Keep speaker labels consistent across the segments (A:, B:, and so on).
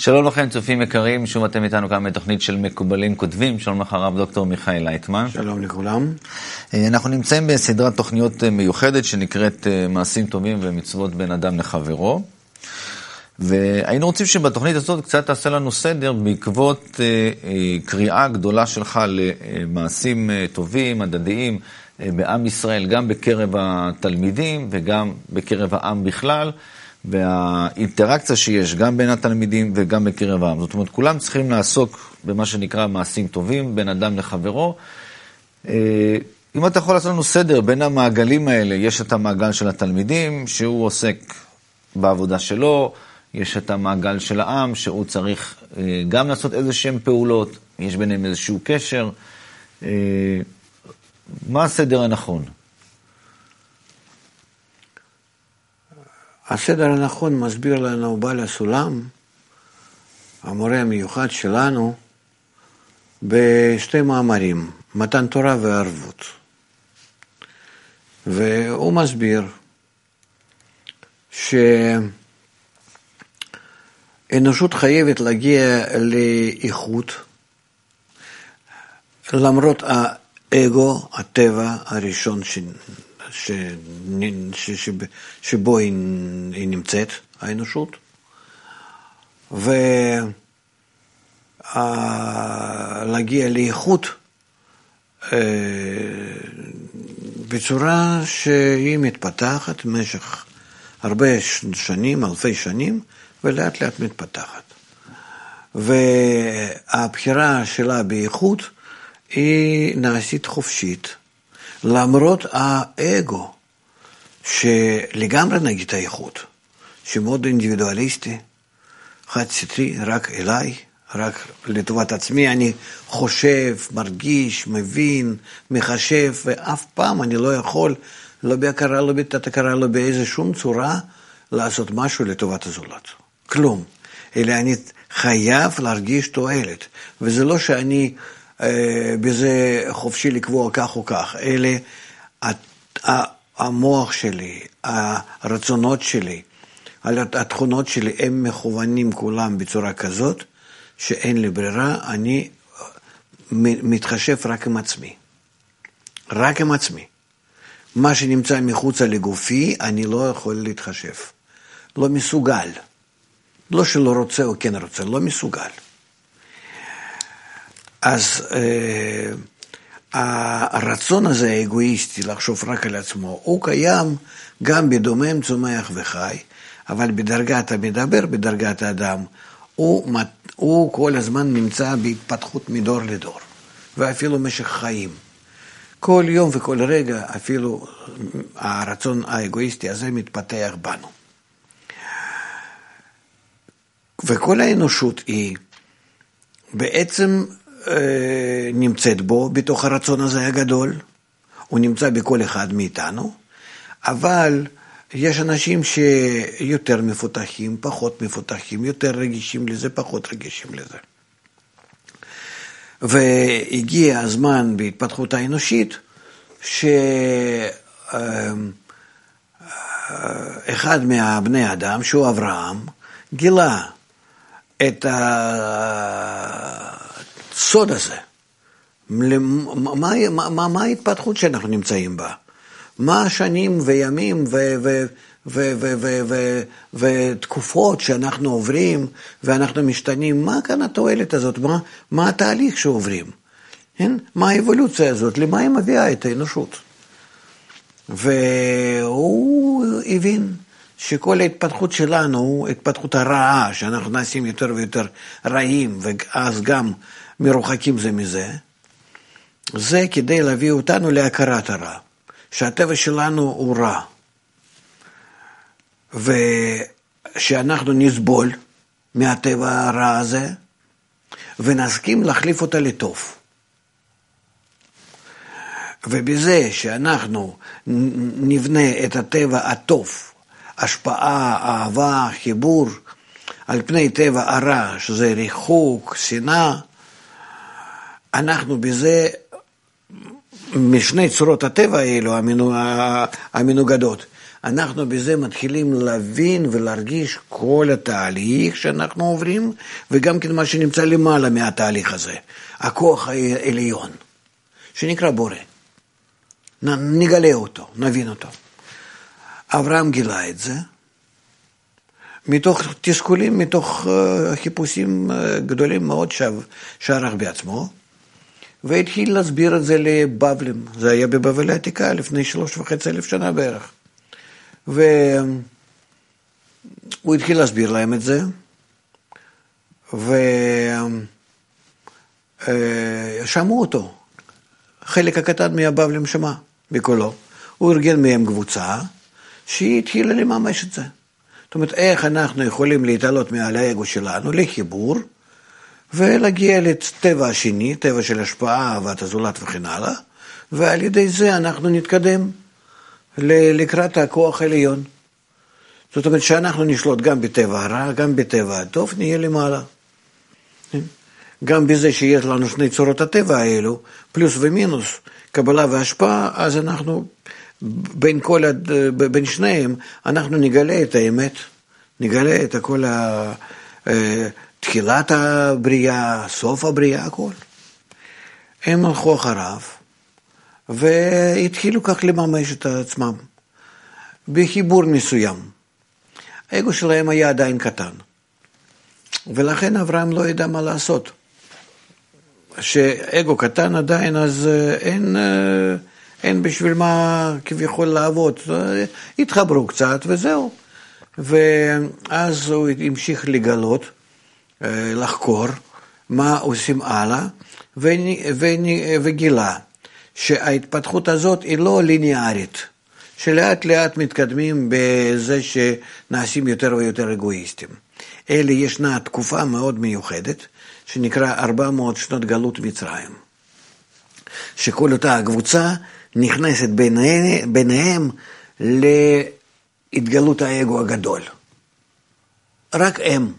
A: שלום לכם, צופים יקרים, שוב אתם איתנו כאן בתוכנית של מקובלים כותבים. שלום לך, הרב דוקטור מיכאל לייטמן.
B: שלום לכולם.
A: אה, אנחנו נמצאים בסדרת תוכניות אה, מיוחדת שנקראת אה, מעשים טובים ומצוות בין אדם לחברו. והיינו רוצים שבתוכנית הזאת קצת תעשה לנו סדר בעקבות קריאה גדולה שלך למעשים טובים, הדדיים, בעם ישראל, גם בקרב התלמידים וגם בקרב העם בכלל. והאינטראקציה שיש גם בין התלמידים וגם בקרב העם. זאת אומרת, כולם צריכים לעסוק במה שנקרא מעשים טובים, בין אדם לחברו. אה, אם אתה יכול לעשות לנו סדר בין המעגלים האלה, יש את המעגל של התלמידים, שהוא עוסק בעבודה שלו, יש את המעגל של העם, שהוא צריך אה, גם לעשות איזה שהן פעולות, יש ביניהם איזשהו קשר. אה, מה הסדר הנכון?
B: הסדר הנכון מסביר לנו בעל הסולם, המורה המיוחד שלנו, בשתי מאמרים, מתן תורה וערבות. והוא מסביר שאנושות חייבת להגיע לאיכות למרות האגו, הטבע הראשון ש... ש... ש... שבו היא... היא נמצאת, האנושות, ולהגיע לאיכות אה, בצורה שהיא מתפתחת במשך הרבה שנים, אלפי שנים, ולאט לאט מתפתחת. והבחירה שלה באיכות היא נעשית חופשית. למרות האגו, שלגמרי נגיד האיכות, שמאוד אינדיבידואליסטי, חד סטרי, רק אליי, רק לטובת עצמי, אני חושב, מרגיש, מבין, מחשב, ואף פעם אני לא יכול, לא בהכרה, לא בתת-הכרה, לא באיזה שום צורה, לעשות משהו לטובת הזולת. כלום. אלא אני חייב להרגיש תועלת. וזה לא שאני בזה חופשי לקבוע כך או כך, אלה המוח שלי, הרצונות שלי, התכונות שלי, הם מכוונים כולם בצורה כזאת, שאין לי ברירה, אני מתחשב רק עם עצמי. רק עם עצמי. מה שנמצא מחוצה לגופי, אני לא יכול להתחשב. לא מסוגל. לא שלא רוצה או כן רוצה, לא מסוגל. אז אה, הרצון הזה האגואיסטי לחשוב רק על עצמו, הוא קיים גם בדומם, צומח וחי, אבל בדרגת המדבר, בדרגת האדם, הוא, הוא כל הזמן נמצא בהתפתחות מדור לדור, ואפילו משך חיים. כל יום וכל רגע אפילו הרצון האגואיסטי הזה מתפתח בנו. וכל האנושות היא בעצם נמצאת בו, בתוך הרצון הזה הגדול, הוא נמצא בכל אחד מאיתנו, אבל יש אנשים שיותר מפותחים, פחות מפותחים, יותר רגישים לזה, פחות רגישים לזה. והגיע הזמן בהתפתחות האנושית שאחד מהבני אדם, שהוא אברהם, גילה את הסוד הזה. מה, מה, מה, ההתפתחות שאנחנו נמצאים בה? מה השנים וימים ותקופות שאנחנו עוברים ואנחנו משתנים? מה כאן התועלת הזאת? מה, מה התהליך שעוברים? כן? מה האבולוציה הזאת? למה היא מביאה את האנושות? והוא הבין שכל ההתפתחות שלנו, התפתחות הרעה, שאנחנו נעשים יותר ויותר רעים, ואז גם מרוחקים זה מזה, זה כדי להביא אותנו להכרת הרע, שהטבע שלנו הוא רע, ושאנחנו נסבול מהטבע הרע הזה, ונסכים להחליף אותה לטוב. ובזה שאנחנו נבנה את הטבע הטוב, השפעה, אהבה, חיבור, על פני טבע הרע, שזה ריחוק, שנאה, אנחנו בזה, משני צורות הטבע האלו, המנוגדות, אנחנו בזה מתחילים להבין ולהרגיש כל התהליך שאנחנו עוברים, וגם כן מה שנמצא למעלה מהתהליך הזה, הכוח העליון, שנקרא בורא. נגלה אותו, נבין אותו. אברהם גילה את זה, מתוך תסכולים, מתוך אה, חיפושים אה, גדולים מאוד שערך בעצמו, והתחיל להסביר את זה לבבלים. זה היה בבבל העתיקה לפני שלוש וחצי אלף שנה בערך. והוא התחיל להסביר להם את זה, ושמעו אותו. חלק הקטן מהבבלים שמע בקולו. הוא ארגן מהם קבוצה שהיא התחילה לממש את זה. זאת אומרת, איך אנחנו יכולים להתעלות מעל האגו שלנו לחיבור ולהגיע לטבע השני, טבע של השפעה, אהבת הזולת וכן הלאה, ועל ידי זה אנחנו נתקדם לקראת הכוח העליון. זאת אומרת שאנחנו נשלוט גם בטבע הרע, גם בטבע הטוב, נהיה למעלה. גם בזה שיש לנו שני צורות הטבע האלו, פלוס ומינוס, קבלה והשפעה, אז אנחנו בין, כל, בין שניהם, אנחנו נגלה את האמת, נגלה את כל ה... אה, תחילת הבריאה, סוף הבריאה, הכל. הם הלכו אחריו, והתחילו כך לממש את עצמם, בחיבור מסוים. האגו שלהם היה עדיין קטן, ולכן אברהם לא ידע מה לעשות. כשאגו קטן עדיין, אז אה, אין... אה, אין בשביל מה כביכול לעבוד. התחברו קצת וזהו. ואז הוא המשיך לגלות, אה, לחקור, מה עושים הלאה, וגילה שההתפתחות הזאת היא לא ליניארית, שלאט לאט מתקדמים בזה שנעשים יותר ויותר אגואיסטים. אלא ישנה תקופה מאוד מיוחדת, שנקרא 400 שנות גלות מצרים. שכל אותה קבוצה נכנסת ביניהם, ביניהם להתגלות האגו הגדול. רק הם,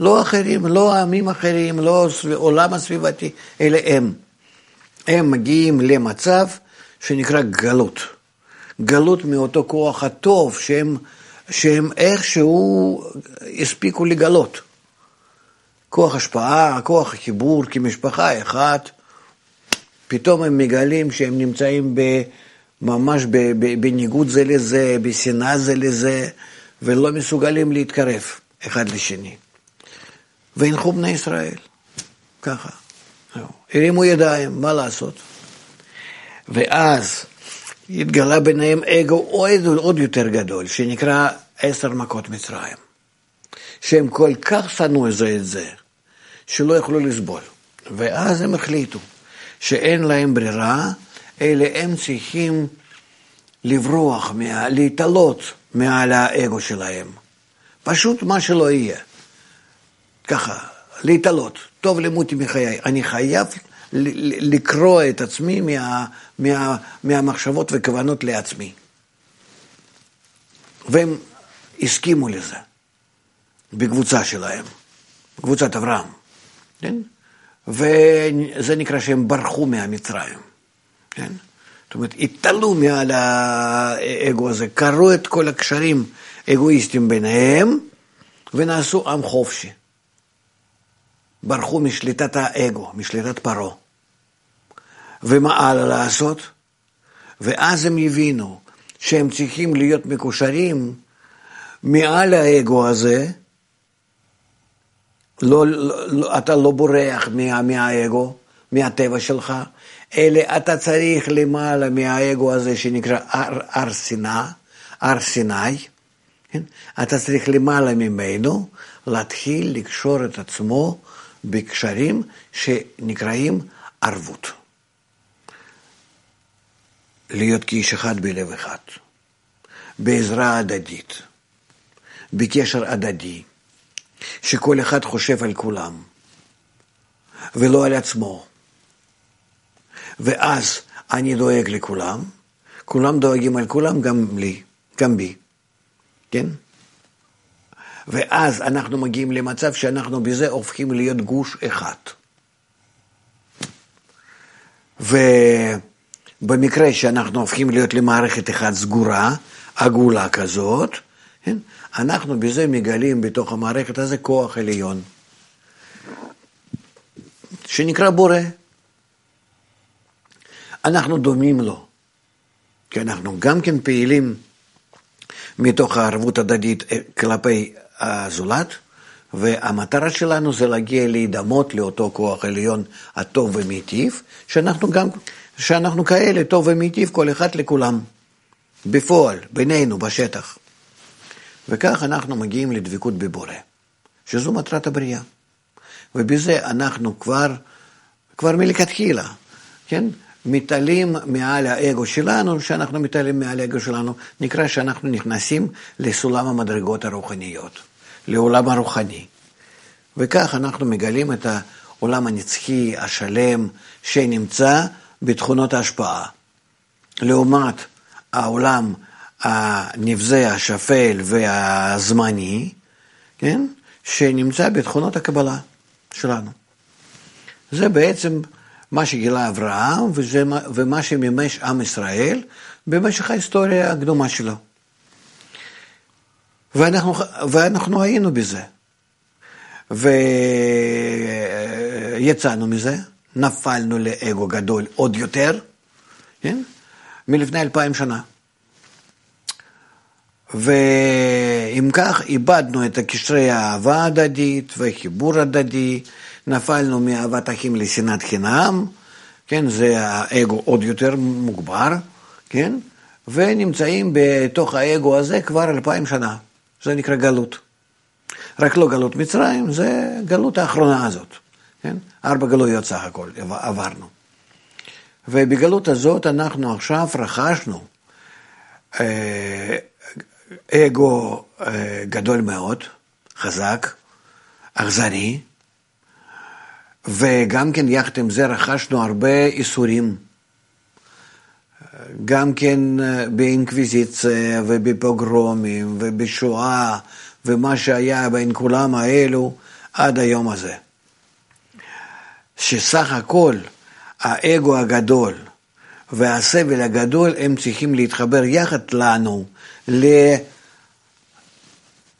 B: לא אחרים, לא עמים אחרים, לא עולם הסביבתי, אלא הם. הם מגיעים למצב שנקרא גלות. גלות מאותו כוח הטוב שהם, שהם איכשהו הספיקו לגלות. כוח השפעה, כוח החיבור כמשפחה אחת, פתאום הם מגלים שהם נמצאים ב, ממש ב, ב, בניגוד זה לזה, בשנאה זה לזה, ולא מסוגלים להתקרב אחד לשני. והנחו בני ישראל, ככה. הרימו ידיים, מה לעשות? ואז התגלה ביניהם אגו עוד, עוד יותר גדול, שנקרא עשר מכות מצרים. שהם כל כך שנאו זה את זה, שלא יכלו לסבול. ואז הם החליטו שאין להם ברירה, אלא הם צריכים לברוח, מה, להתעלות מעל האגו שלהם. פשוט מה שלא יהיה. ככה, להתעלות. טוב למותי מחיי. אני חייב לקרוע את עצמי מה, מה, מהמחשבות וכוונות לעצמי. והם הסכימו לזה, בקבוצה שלהם, קבוצת אברהם. כן? וזה נקרא שהם ברחו מהמצרים, כן? זאת אומרת, התעלו מעל האגו הזה, קראו את כל הקשרים אגואיסטיים ביניהם, ונעשו עם חופשי. ברחו משליטת האגו, משליטת פרעה. ומה הלאה לעשות? ואז הם הבינו שהם צריכים להיות מקושרים מעל האגו הזה, לא, לא, אתה לא בורח מה, מהאגו, מהטבע שלך, אלא אתה צריך למעלה מהאגו הזה שנקרא הר, הר שנאה, הר סיני, כן? אתה צריך למעלה ממנו להתחיל לקשור את עצמו בקשרים שנקראים ערבות. להיות כאיש אחד בלב אחד, בעזרה הדדית, בקשר הדדי. שכל אחד חושב על כולם, ולא על עצמו. ואז אני דואג לכולם, כולם דואגים על כולם, גם לי, גם בי, כן? ואז אנחנו מגיעים למצב שאנחנו בזה הופכים להיות גוש אחד. ובמקרה שאנחנו הופכים להיות למערכת אחת סגורה, עגולה כזאת, כן? אנחנו בזה מגלים בתוך המערכת הזה כוח עליון, שנקרא בורא. אנחנו דומים לו, כי אנחנו גם כן פעילים מתוך הערבות הדדית אה, כלפי הזולת, והמטרה שלנו זה להגיע להידמות לאותו כוח עליון הטוב ומיטיב, שאנחנו גם, שאנחנו כאלה טוב ומיטיב כל אחד לכולם, בפועל, בינינו, בשטח. וכך אנחנו מגיעים לדבקות בבורא, שזו מטרת הבריאה. ובזה אנחנו כבר, כבר מלכתחילה, כן? מתעלים מעל האגו שלנו, כשאנחנו מתעלים מעל האגו שלנו, נקרא שאנחנו נכנסים לסולם המדרגות הרוחניות, לעולם הרוחני. וכך אנחנו מגלים את העולם הנצחי, השלם, שנמצא בתכונות ההשפעה. לעומת העולם הנבזה, השפל והזמני, כן? שנמצא בתכונות הקבלה שלנו. זה בעצם מה שגילה אברהם וזה, ומה שמימש עם ישראל במשך ההיסטוריה הקדומה שלו. ואנחנו, ואנחנו היינו בזה. ויצאנו מזה, נפלנו לאגו גדול עוד יותר, כן? מלפני אלפיים שנה. ואם כך, איבדנו את קשרי האהבה ההדדית וחיבור הדדי, נפלנו מאהבת אחים לשנאת חינם, כן, זה האגו עוד יותר מוגבר, כן, ונמצאים בתוך האגו הזה כבר אלפיים שנה, זה נקרא גלות. רק לא גלות מצרים, זה גלות האחרונה הזאת, כן, ארבע גלויות סך הכל עברנו. ובגלות הזאת אנחנו עכשיו רכשנו אה, אגו אה, גדול מאוד, חזק, אכזרי, וגם כן יחד עם זה רכשנו הרבה איסורים. גם כן אה, באינקוויזיציה ובפוגרומים ובשואה ומה שהיה בין כולם האלו עד היום הזה. שסך הכל האגו הגדול והסבל הגדול הם צריכים להתחבר יחד לנו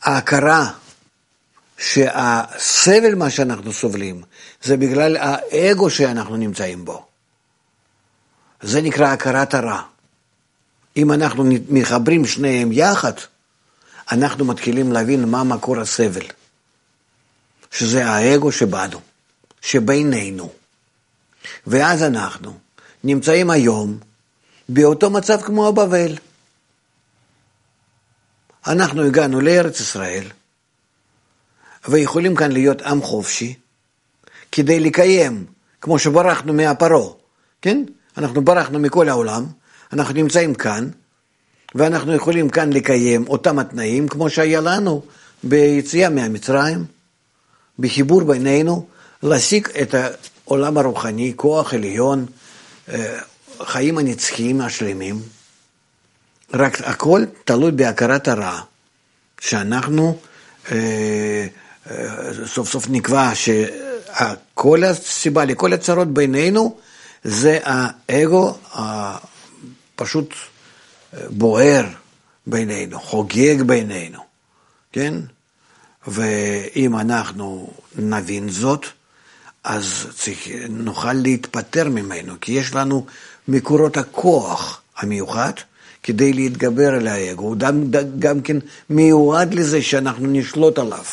B: להכרה שהסבל, מה שאנחנו סובלים, זה בגלל האגו שאנחנו נמצאים בו. זה נקרא הכרת הרע. אם אנחנו מחברים שניהם יחד, אנחנו מתחילים להבין מה מקור הסבל. שזה האגו שבנו, שבינינו. ואז אנחנו נמצאים היום באותו מצב כמו הבבל. אנחנו הגענו לארץ ישראל, ויכולים כאן להיות עם חופשי, כדי לקיים, כמו שברחנו מהפרעה, כן? אנחנו ברחנו מכל העולם, אנחנו נמצאים כאן, ואנחנו יכולים כאן לקיים אותם התנאים, כמו שהיה לנו ביציאה מהמצרים, בחיבור בינינו, להשיג את העולם הרוחני, כוח עליון, אה, חיים הנצחיים השלמים. רק הכל תלוי בהכרת הרע, שאנחנו אה, סוף סוף נקבע שכל הסיבה לכל הצרות בינינו זה האגו הפשוט בוער בינינו, חוגג בינינו, כן? ואם אנחנו נבין זאת, אז צריך, נוכל להתפטר ממנו, כי יש לנו מקורות הכוח המיוחד כדי להתגבר על האגו, הוא גם, גם כן מיועד לזה שאנחנו נשלוט עליו.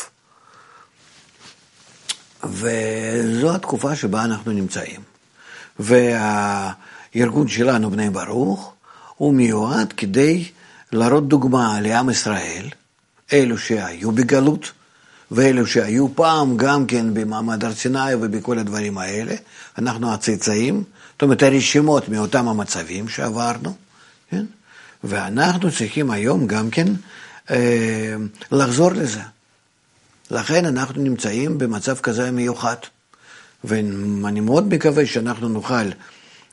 B: וזו התקופה שבה אנחנו נמצאים. והארגון שלנו, בני ברוך, הוא מיועד כדי להראות דוגמה לעם ישראל, אלו שהיו בגלות, ואלו שהיו פעם גם כן במעמד הר סיני ובכל הדברים האלה, אנחנו הצאצאים, זאת אומרת הרשימות מאותם המצבים שעברנו, כן? ואנחנו צריכים היום גם כן אה, לחזור לזה. לכן אנחנו נמצאים במצב כזה מיוחד. ואני מאוד מקווה שאנחנו נוכל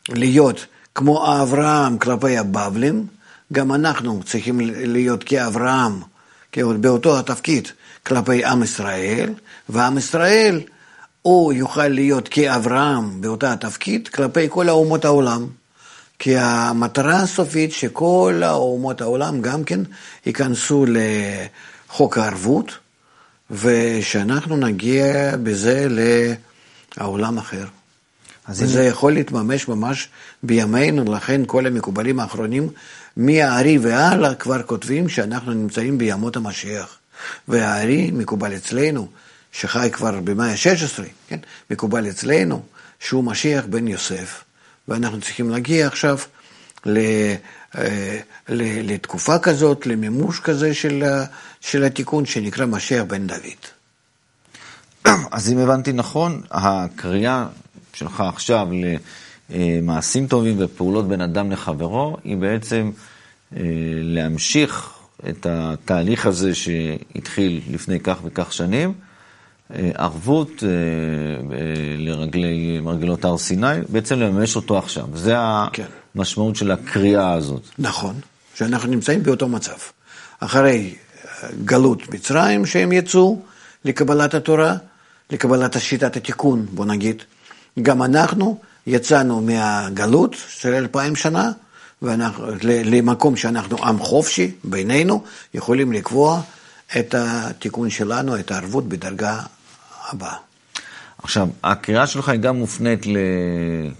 B: להיות כמו אברהם כלפי הבבלים, גם אנחנו צריכים להיות כאברהם, באותו התפקיד כלפי עם ישראל, ועם ישראל הוא יוכל להיות כאברהם באותה התפקיד כלפי כל האומות העולם. כי המטרה הסופית שכל אומות העולם גם כן ייכנסו לחוק הערבות, ושאנחנו נגיע בזה לעולם אחר. וזה אם... יכול להתממש ממש בימינו, לכן כל המקובלים האחרונים, מהארי והלאה, כבר כותבים שאנחנו נמצאים בימות המשיח. והארי מקובל אצלנו, שחי כבר במאה ה-16, כן? מקובל אצלנו, שהוא משיח בן יוסף. ואנחנו צריכים להגיע עכשיו ל, לתקופה כזאת, למימוש כזה של, של התיקון שנקרא משיח בן דוד.
A: אז אם הבנתי נכון, הקריאה שלך עכשיו למעשים טובים ופעולות בין אדם לחברו, היא בעצם אה, להמשיך את התהליך הזה שהתחיל לפני כך וכך שנים, אה, ערבות אה, לרגלי מרגלות הר סיני, בעצם לממש אותו עכשיו. זה כן. המשמעות של הקריאה הזאת.
B: נכון, שאנחנו נמצאים באותו מצב. אחרי גלות מצרים שהם יצאו לקבלת התורה, לקבלת שיטת התיקון, בוא נגיד, גם אנחנו יצאנו מהגלות של אלפיים שנה, ואנחנו, למקום שאנחנו עם חופשי בינינו, יכולים לקבוע את התיקון שלנו, את הערבות בדרגה הבאה.
A: עכשיו, הקריאה שלך היא גם מופנית ל...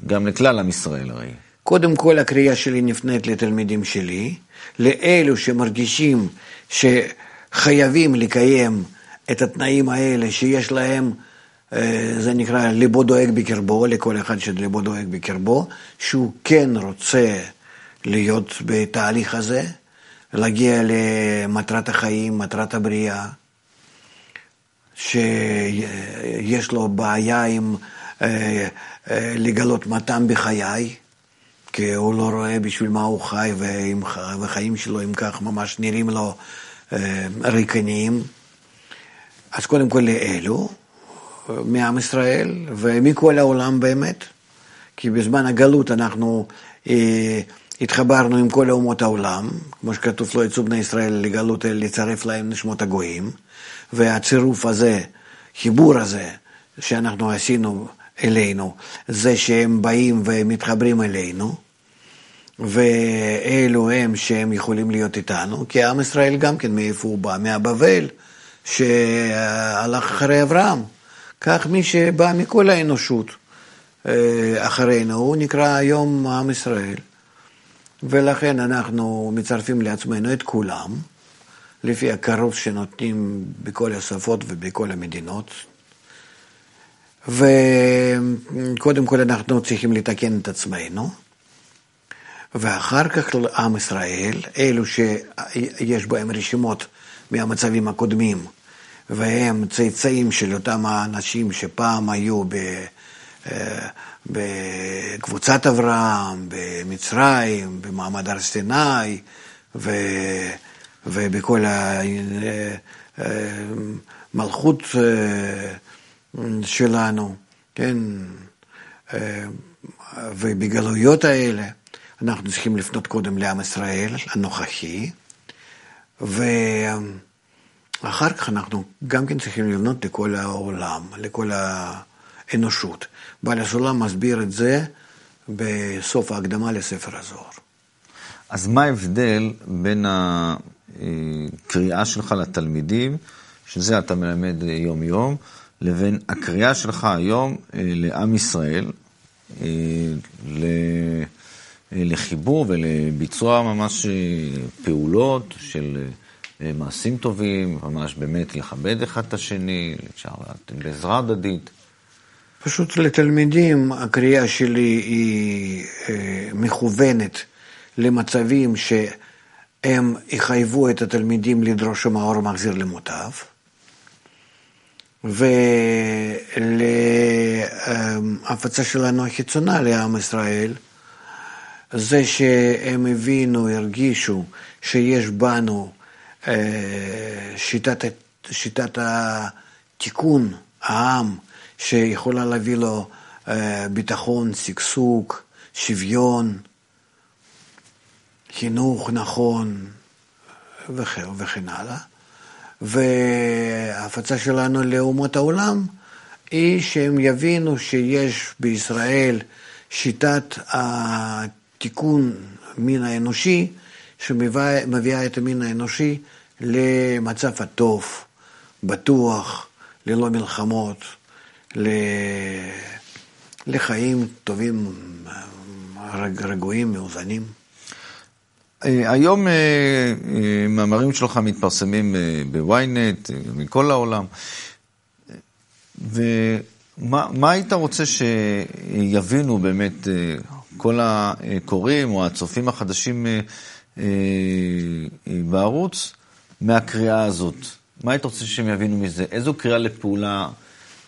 A: גם לכלל עם ישראל הרי.
B: קודם כל הקריאה שלי נפנית לתלמידים שלי, לאלו שמרגישים שחייבים לקיים את התנאים האלה שיש להם אה, זה נקרא ליבו דואג בקרבו, לכל אחד שליבו דואג בקרבו, שהוא כן רוצה להיות בתהליך הזה, להגיע למטרת החיים, מטרת הבריאה, שיש לו בעיה עם אה, אה, לגלות מתם בחיי, כי הוא לא רואה בשביל מה הוא חי, והחיים שלו, אם כך, ממש נראים לו ריקניים. אז קודם כל לאלו, מעם ישראל ומכל העולם באמת, כי בזמן הגלות אנחנו אה, התחברנו עם כל אומות העולם, כמו שכתוב לא יצאו בני ישראל לגלות אלא לצרף להם נשמות הגויים, והצירוף הזה, חיבור הזה שאנחנו עשינו אלינו, זה שהם באים ומתחברים אלינו, ואלו הם שהם יכולים להיות איתנו, כי עם ישראל גם כן מאיפה הוא בא? מהבבל, שהלך אחרי אברהם. כך מי שבא מכל האנושות אה, אחרינו, הוא נקרא היום עם ישראל. ולכן אנחנו מצרפים לעצמנו את כולם, לפי הכרוז שנותנים בכל השפות ובכל המדינות. וקודם כל אנחנו צריכים לתקן את עצמנו, ואחר כך עם ישראל, אלו שיש בהם רשימות מהמצבים הקודמים, והם צאצאים של אותם האנשים שפעם היו ב... אה, בקבוצת אברהם, במצרים, במעמד הר סיני ו... ובכל המלכות אה, שלנו, כן, אה, ובגלויות האלה אנחנו צריכים לפנות קודם לעם ישראל הנוכחי, ו... אחר כך אנחנו גם כן צריכים לבנות לכל העולם, לכל האנושות. בעל הסולם מסביר את זה בסוף ההקדמה לספר הזוהר.
A: אז מה ההבדל בין הקריאה שלך לתלמידים, שזה אתה מלמד יום-יום, לבין הקריאה שלך היום אה, לעם ישראל, אה, לחיבור ולביצוע ממש אה, פעולות של מעשים טובים, ממש באמת לכבד אחד את השני, בעזרה הדדית.
B: פשוט לתלמידים הקריאה שלי היא אה, מכוונת למצבים שהם יחייבו את התלמידים לדרוש שמאור מחזיר למוטב, ולהפצה שלנו החיצונה לעם ישראל, זה שהם הבינו, הרגישו שיש בנו אה, שיטת, שיטת התיקון העם, שיכולה להביא לו אה, ביטחון, שגשוג, שוויון, חינוך נכון וכן, הלאה. וההפצה שלנו לאומות העולם היא שהם יבינו שיש בישראל שיטת תיקון מין האנושי, שמביאה את המין האנושי למצב הטוב, בטוח, ללא מלחמות, לחיים טובים, רגועים, מאוזנים.
A: אה, היום אה, אה, מאמרים שלך מתפרסמים בוויינט, מכל העולם. ומה היית רוצה שיבינו באמת כל הקוראים או הצופים החדשים בערוץ מהקריאה הזאת? מה היית רוצה שהם יבינו מזה? איזו קריאה לפעולה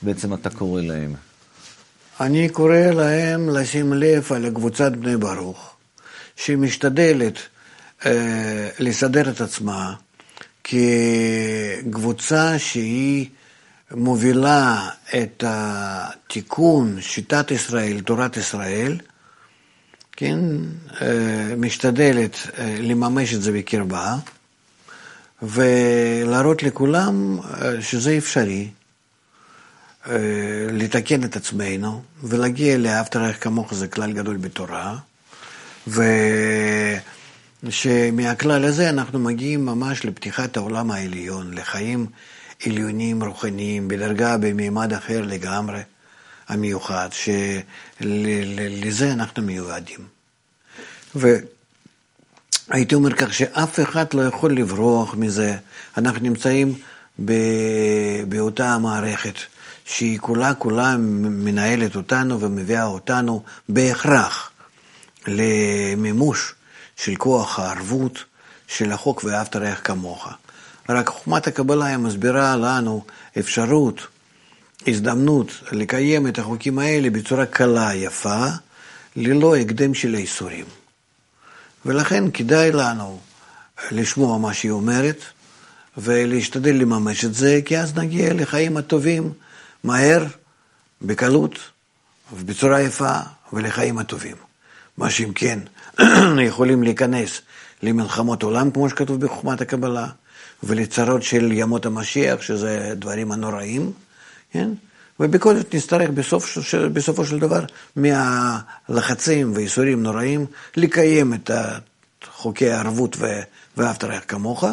A: בעצם אתה קורא להם?
B: אני קורא להם לשים לב על קבוצת בני ברוך, שמשתדלת לסדר את עצמה כקבוצה שהיא מובילה את התיקון שיטת ישראל, תורת ישראל, כן, אה, משתדלת אה, לממש את זה בקרבה, ולהראות לכולם שזה אפשרי, לתקן את עצמנו ולהגיע לאהבת רעך כמוך זה כלל גדול בתורה, ו... שמהכלל הזה אנחנו מגיעים ממש לפתיחת העולם העליון, לחיים עליונים רוחניים, בדרגה, במימד אחר לגמרי, המיוחד, שלזה אנחנו מיועדים. והייתי אומר כך שאף אחד לא יכול לברוח מזה, אנחנו נמצאים באותה המערכת. שהיא כולה כולה מנהלת אותנו ומביאה אותנו בהכרח למימוש של כוח הערבות של החוק ואהבת רעך כמוך. רק חוכמת הקבלה היא מסבירה לנו אפשרות, הזדמנות לקיים את החוקים האלה בצורה קלה, יפה, ללא הקדם של האיסורים. ולכן כדאי לנו לשמוע מה שהיא אומרת ולהשתדל לממש את זה, כי אז נגיע לחיים הטובים מהר, בקלות ובצורה יפה ולחיים הטובים. מה שאם כן, יכולים להיכנס למלחמות עולם, כמו שכתוב בחוכמת הקבלה, ולצרות של ימות המשיח, שזה דברים הנוראים, כן? ובכל זאת נצטרך בסוף, בסופו של דבר מהלחצים ואיסורים נוראים לקיים את חוקי הערבות ואהבת רעך כמוך,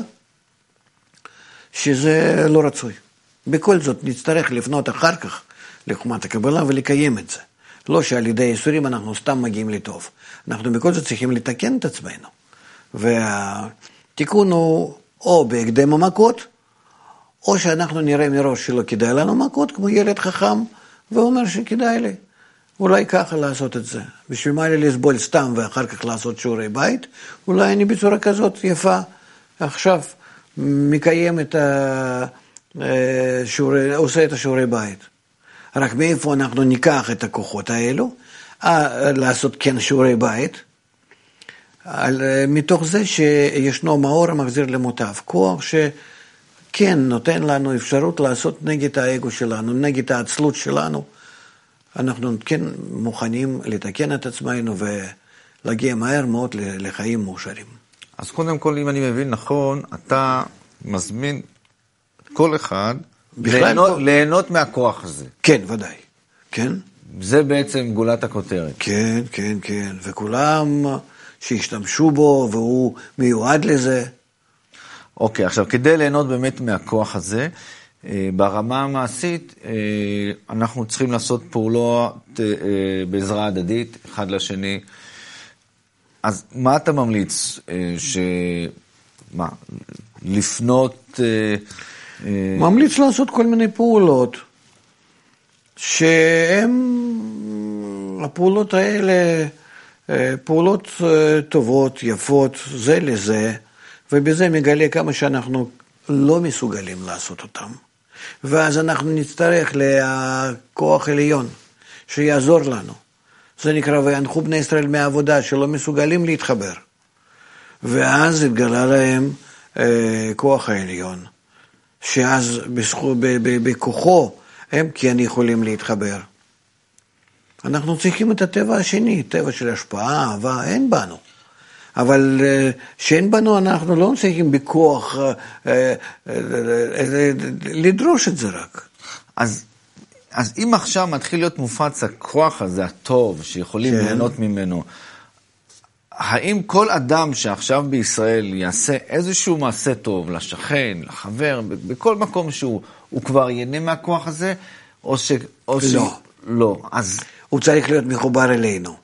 B: שזה לא רצוי. בכל זאת נצטרך לפנות אחר כך לחוכמת הקבלה ולקיים את זה. לא שעל ידי ייסורים אנחנו סתם מגיעים לטוב. אנחנו בכל זאת צריכים לתקן את עצמנו. והתיקון הוא או בהקדם המכות, או שאנחנו נראה מראש שלא כדאי לנו מכות, כמו ילד חכם, ואומר שכדאי לי. אולי ככה לעשות את זה. בשביל מה לי לסבול סתם ואחר כך לעשות שיעורי בית? אולי אני בצורה כזאת יפה עכשיו מקיים את השיעורי, עושה את השיעורי בית. רק מאיפה אנחנו ניקח את הכוחות האלו? לעשות כן שיעורי בית, על, מתוך זה שישנו מאור המחזיר למוטב, כוח שכן נותן לנו אפשרות לעשות נגד האגו שלנו, נגד העצלות שלנו. אנחנו כן מוכנים לתקן את עצמנו ולהגיע מהר מאוד לחיים מאושרים.
A: אז קודם כל, אם אני מבין נכון, אתה מזמין כל אחד ליהנות, כל... ליהנות מהכוח הזה.
B: כן, ודאי. כן.
A: זה בעצם גולת הכותרת.
B: כן, כן, כן. וכולם שהשתמשו בו והוא מיועד לזה.
A: אוקיי, עכשיו כדי ליהנות באמת מהכוח הזה, אה, ברמה המעשית, אה, אנחנו צריכים לעשות פעולות אה, בעזרה הדדית, אחד לשני. אז מה אתה ממליץ? ש... מה, לפנות...
B: ממליץ לעשות כל מיני פעולות. שהן, הפעולות האלה, אה, פעולות אה, טובות, יפות, זה לזה, ובזה מגלה כמה שאנחנו לא מסוגלים לעשות אותם. ואז אנחנו נצטרך לכוח עליון שיעזור לנו. זה נקרא וינחו בני ישראל מהעבודה שלא מסוגלים להתחבר. ואז התגלה להם אה, כוח העליון, שאז בכוחו הם כן יכולים להתחבר. אנחנו צריכים את הטבע השני, טבע של השפעה, אהבה, אין בנו. אבל אה, שאין בנו, אנחנו לא צריכים בכוח אה, אה, לדרוש את זה רק.
A: אז, אז אם עכשיו מתחיל להיות מופץ הכוח הזה, הטוב, שיכולים כן. ליהנות ממנו, האם כל אדם שעכשיו בישראל יעשה איזשהו מעשה טוב לשכן, לחבר, בכל מקום שהוא, הוא כבר ייהנה מהכוח הזה, או ש... או ש...
B: לא.
A: לא. אז
B: הוא צריך להיות מחובר אלינו.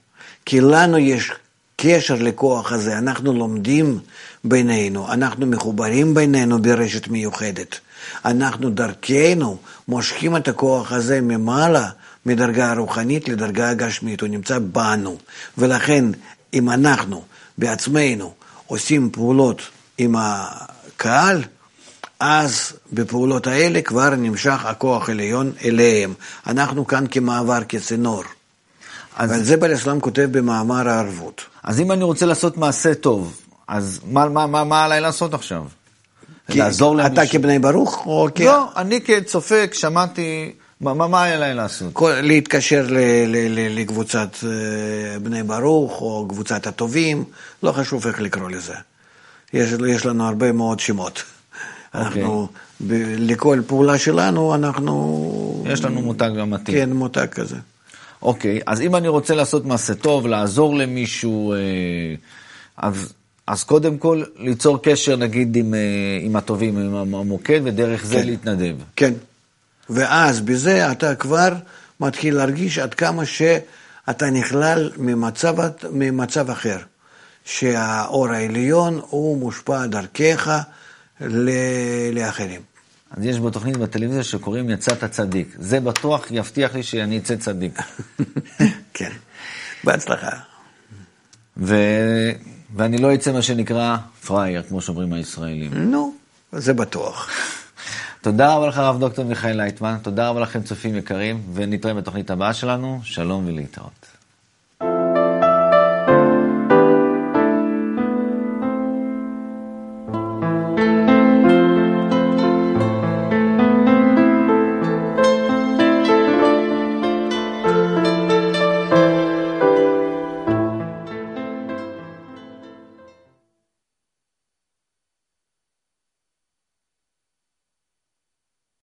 B: כי לנו יש קשר לכוח הזה, אנחנו לומדים בינינו, אנחנו מחוברים בינינו ברשת מיוחדת. אנחנו דרכנו מושכים את הכוח הזה ממעלה, מדרגה הרוחנית לדרגה הגשמית, הוא נמצא בנו. ולכן, אם אנחנו בעצמנו עושים פעולות עם הקהל, אז בפעולות האלה כבר נמשך הכוח העליון אליהם. אנחנו כאן כמעבר, כצינור.
A: אז-
B: ועל זה בעל הסלאם כותב במאמר הערבות.
A: אז אם אני רוצה לעשות מעשה טוב, אז מה, מה, מה, מה עליי לעשות עכשיו?
B: כי
A: לעזור למישהו?
B: אתה כבני ברוך או כ...
A: לא, אני כצופה, שמעתי, מה, מה, מה עליי לעשות?
B: כל- להתקשר ל- ל- ל- לקבוצת אה, בני ברוך או קבוצת הטובים, לא חשוב איך לקרוא לזה. יש, יש לנו הרבה מאוד שמות. אנחנו, ב- לכל פעולה שלנו, אנחנו...
A: יש לנו מותג גם מתאים.
B: כן, מותג כזה.
A: אוקיי, אז אם אני רוצה לעשות מעשה טוב, לעזור למישהו, אה, אז, אז קודם כל ליצור קשר נגיד עם, אה, עם הטובים, עם המוקד, ודרך זה
B: כן.
A: להתנדב.
B: כן. ואז בזה אתה כבר מתחיל להרגיש עד כמה שאתה נכלל ממצב, ממצב אחר. שהאור העליון הוא מושפע דרכך ל- לאחרים.
A: אז יש בתוכנית בטלוויזיה שקוראים יצאת צדיק. זה בטוח יבטיח לי שאני אצא צדיק.
B: כן. בהצלחה.
A: ו... ואני לא אצא מה שנקרא פראייר, כמו שאומרים הישראלים.
B: נו, זה בטוח.
A: תודה רבה לך, הרב דוקטור מיכאל לייטמן, תודה רבה לכם, צופים יקרים, ונתראה בתוכנית הבאה שלנו. שלום ולהתראות.